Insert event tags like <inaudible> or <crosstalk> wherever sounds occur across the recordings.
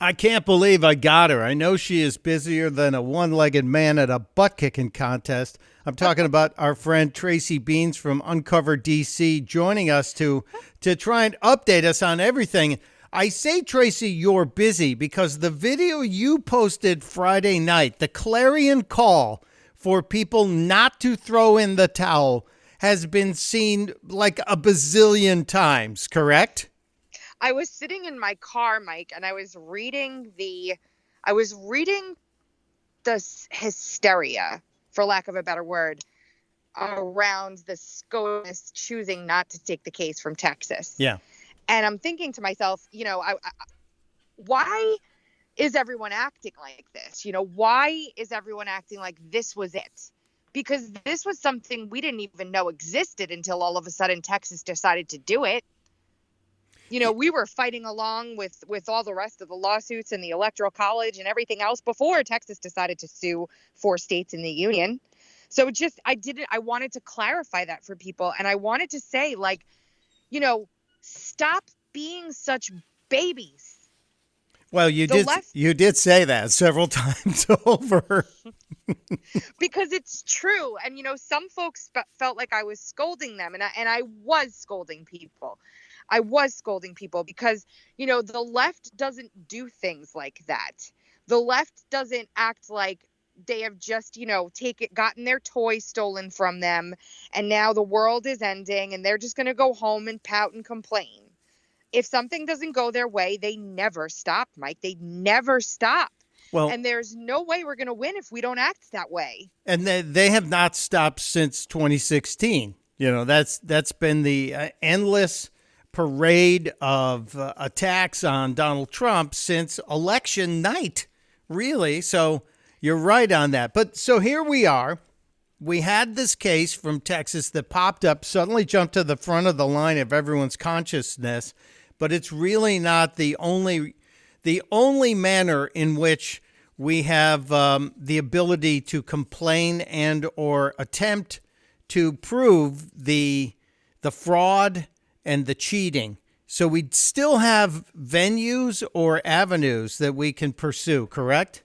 I can't believe I got her. I know she is busier than a one legged man at a butt kicking contest. I'm talking <laughs> about our friend Tracy Beanz from Uncover DC joining us to to try and update us on everything. I say, Tracy, you're busy because the video you posted Friday night, the clarion call for people not to throw in the towel, has been seen like a bazillion times, correct? I was sitting in my car, Mike, and I was reading the, I was reading the hysteria, for lack of a better word, around the SCOTUS choosing not to take the case from Texas. Yeah. And I'm thinking to myself, you know, I, I, why is everyone acting like this? You know, why is everyone acting like this was it? Because this was something we didn't even know existed until all of a sudden Texas decided to do it you know we were fighting along with with all the rest of the lawsuits and the electoral college and everything else before texas decided to sue four states in the union. So just i didn't i wanted to clarify that for people. And i wanted to say like you know stop being such babies. Well you the did left- you did say that several <laughs> times over. Because it's true. And you know some folks felt like i was scolding them and I, and I was scolding people I was scolding people because, you know, the left doesn't do things like that. The left doesn't act like they have just, you know, taken gotten their toy stolen from them and now the world is ending and they're just going to go home and pout and complain. If something doesn't go their way, they never stop, Mike. They never stop. Well, and there's no way we're going to win if we don't act that way. And they, they have not stopped since 2016. You know, that's that's been the uh, endless parade of uh, attacks on Donald Trump since election night, really. So you're right on that. But so here we are. We had this case from Texas that popped up, suddenly jumped to the front of the line of everyone's consciousness, but it's really not the only the only manner in which we have um, the ability to complain and or attempt to prove the the fraud and the cheating. So we'd still have venues or avenues that we can pursue, correct?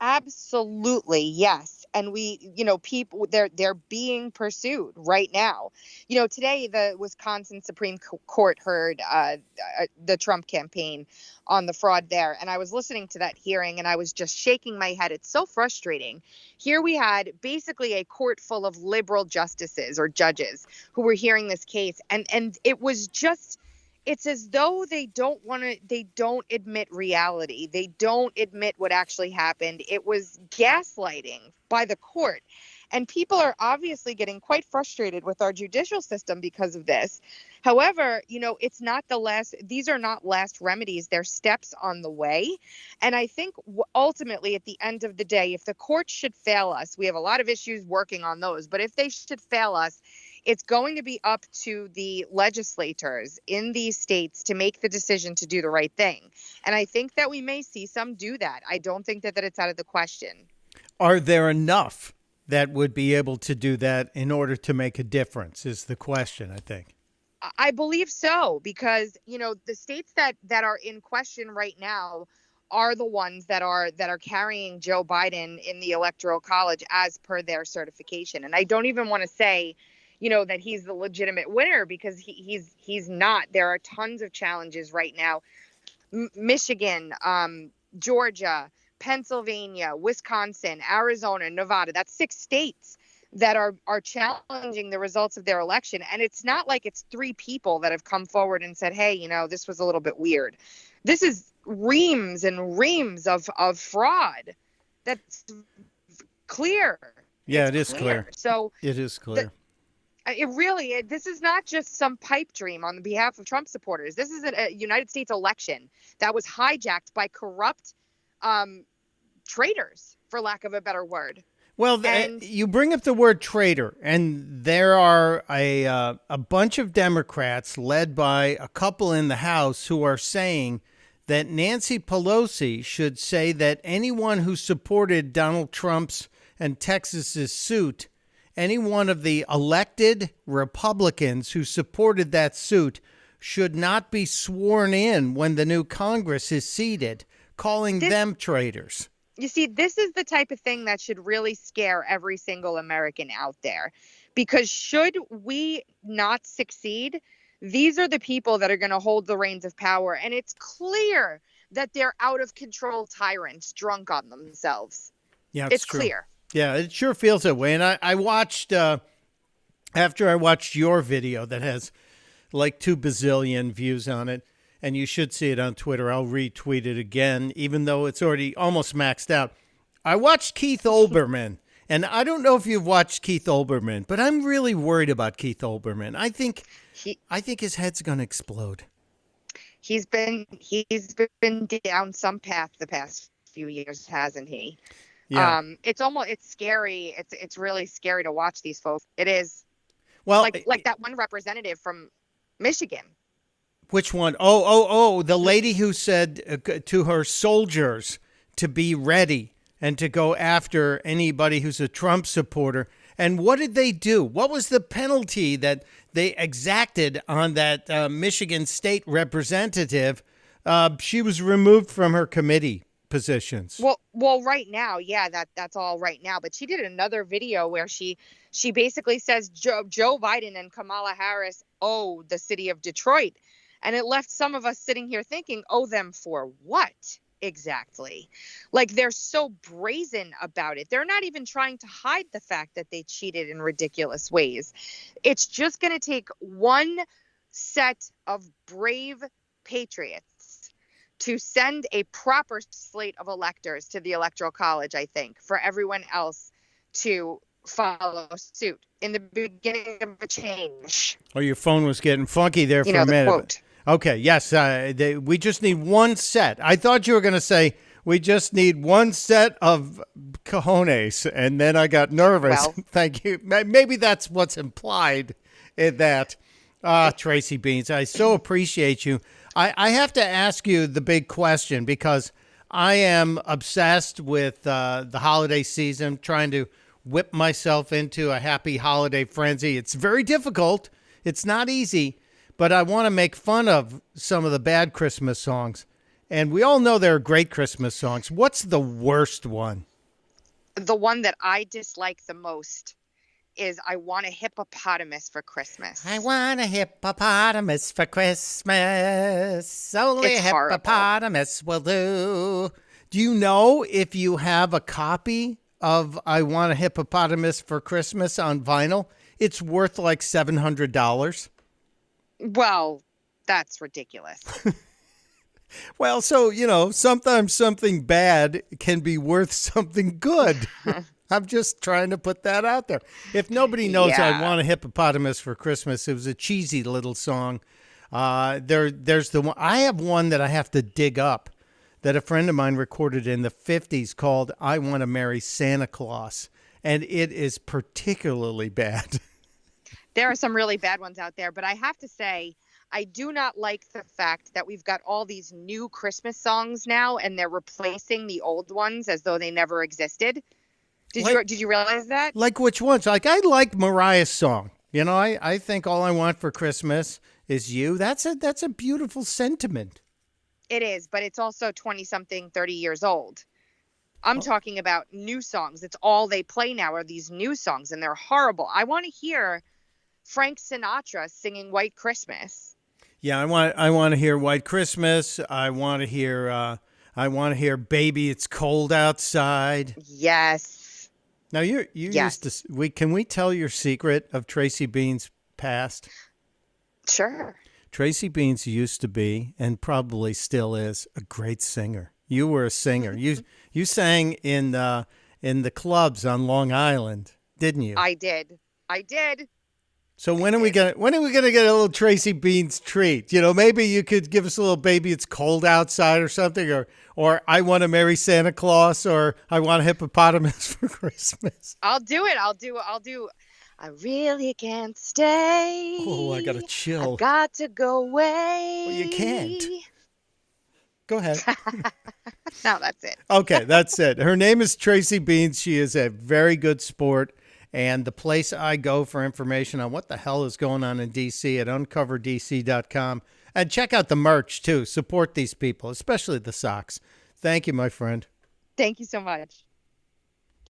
Absolutely, yes. And we, you know, people they're they're being pursued right now. You know, today the Wisconsin Supreme Court heard uh, uh, the Trump campaign on the fraud there, and I was listening to that hearing, and I was just shaking my head. It's so frustrating. Here we had basically a court full of liberal justices or judges who were hearing this case, and and it was just it's as though they don't want to they don't admit reality. They don't admit what actually happened. It was gaslighting by the court. And people are obviously getting quite frustrated with our judicial system because of this. However you know it's not the last these are not last remedies. They're steps on the way. And i think ultimately at the end of the day if the court should fail us we have a lot of issues working on those but if they should fail us it's going to be up to the legislators in these states to make the decision to do the right thing. And I think that we may see some do that. I don't think that, that it's out of the question. Are there enough that would be able to do that in order to make a difference? Is the question, I think. I believe so because you know the states that that are in question right now are the ones that are that are carrying Joe Biden in the electoral college as per their certification and I don't even want to say you know that he's the legitimate winner because he, he's he's not. There are tons of challenges right now. M- Michigan, um, Georgia, Pennsylvania, Wisconsin, Arizona, Nevada. That's six states that are are challenging the results of their election and it's not like it's three people that have come forward and said hey you know this was a little bit weird this is reams and reams of of fraud that's clear yeah it's it is clear. clear. so it is clear it really it, this is not just some pipe dream on the behalf of Trump supporters. This is a, a United States election that was hijacked by corrupt um, traitors, for lack of a better word. Well, and, you bring up the word traitor, and there are a uh, a bunch of Democrats led by a couple in the House who are saying that Nancy Pelosi should say that anyone who supported Donald Trump's and Texas's suit any one of the elected Republicans who supported that suit should not be sworn in when the new Congress is seated. calling This- them traitors. You see, this is the type of thing that should really scare every single American out there. Because should we not succeed, these are the people that are going to hold the reins of power. And it's clear that they're out of control tyrants drunk on themselves. Yeah, It's, true. clear. Yeah, it sure feels that way. And I, I watched uh, after I watched your video that has like two bazillion views on it, and you should see it on Twitter. I'll retweet it again, even though it's already almost maxed out. I watched Keith Olbermann, and I don't know if you've watched Keith Olbermann, but I'm really worried about Keith Olbermann. I think He I think his head's going to explode. he's been he's been down some path the past few years, hasn't he? Yeah. Um, it's almost it's scary. It's it's really scary to watch these folks. It is well, like like that one representative from Michigan. Which one? Oh, oh, oh, the lady who said uh, to her soldiers to be ready and to go after anybody who's a Trump supporter. And what did they do? What was the penalty that they exacted on that uh, Michigan state representative? Uh, she was removed from her committee positions. Well, well, right now, yeah, that that's all right now. But she did another video where she she basically says Joe, Joe Biden and Kamala Harris owe the city of Detroit, and it left some of us sitting here thinking, owe them for what exactly? Like they're so brazen about it. They're not even trying to hide the fact that they cheated in ridiculous ways. It's just going to take one set of brave patriots to send a proper slate of electors to the electoral college i think for everyone else to follow suit in the beginning of a change Oh, your phone was getting funky there you for know a minute. quote Okay, yes, uh, they, we just need one set. I thought you were going to say we just need one set of cojones, and then I got nervous. Well- <laughs> Thank you. Maybe that's what's implied in that. Ah, Tracy Beanz, I so appreciate you. I, I have to ask you the big question because I am obsessed with uh, the holiday season, trying to whip myself into a happy holiday frenzy. It's very difficult. It's not easy, but I want to make fun of some of the bad Christmas songs. And we all know there are great Christmas songs. What's the worst one? the one that i dislike the most is i want a hippopotamus for christmas I want a hippopotamus for Christmas. Only It's a horrible. hippopotamus will do. Do you know if you have a copy of I Want a Hippopotamus for Christmas on vinyl? It's worth like $700. well that's ridiculous <laughs> Well, so, you know, sometimes something bad can be worth something good. <laughs> I'm just trying to put that out there. If nobody knows I want a hippopotamus for Christmas, it was a cheesy little song. Uh, there, there's the one. I have one that I have to dig up that a friend of mine recorded in the 50s called "I Want to Marry Santa Claus," and it is particularly bad. <laughs> there are some really bad ones out there, but I have to say, I do not like the fact that we've got all these new Christmas songs now, and they're replacing the old ones as though they never existed. Did you did you realize that? Like which ones? Like I like Mariah's song. You know, I, I think all I want for Christmas is you. That's a that's a beautiful sentiment. It is, but it's also twenty something, thirty years old. I'm Oh. talking about new songs. It's all they play now are these new songs, and they're horrible. I want to hear Frank Sinatra singing "White Christmas." Yeah, I want I want to hear White Christmas. I want to hear uh, I want to hear Baby It's Cold Outside. Yes. Now you you Yes. used to we can we tell your secret of Tracy Bean's past? Sure. Tracy Beanz used to be and probably still is a great singer. You were a singer. You <laughs> you sang in uh, in the clubs on Long Island, didn't you? I did. I did. So when are we gonna when are we gonna get a little Tracy Beanz treat? You know, maybe you could give us a little baby. It's cold outside or something, or or I want to marry Santa Claus, or I want a hippopotamus <laughs> for Christmas. I'll do it. I'll do. I'll do. I really can't stay. Oh, I got to chill. I've got to go away. Well, you can't. Go ahead. <laughs> No, that's it. Okay, that's it. Her name is Tracy Beanz. She is a very good sport. And the place I go for information on what the hell is going on in DC at uncoverdc.com. And check out the merch too. Support these people, especially the socks. Thank you, my friend. Thank you so much.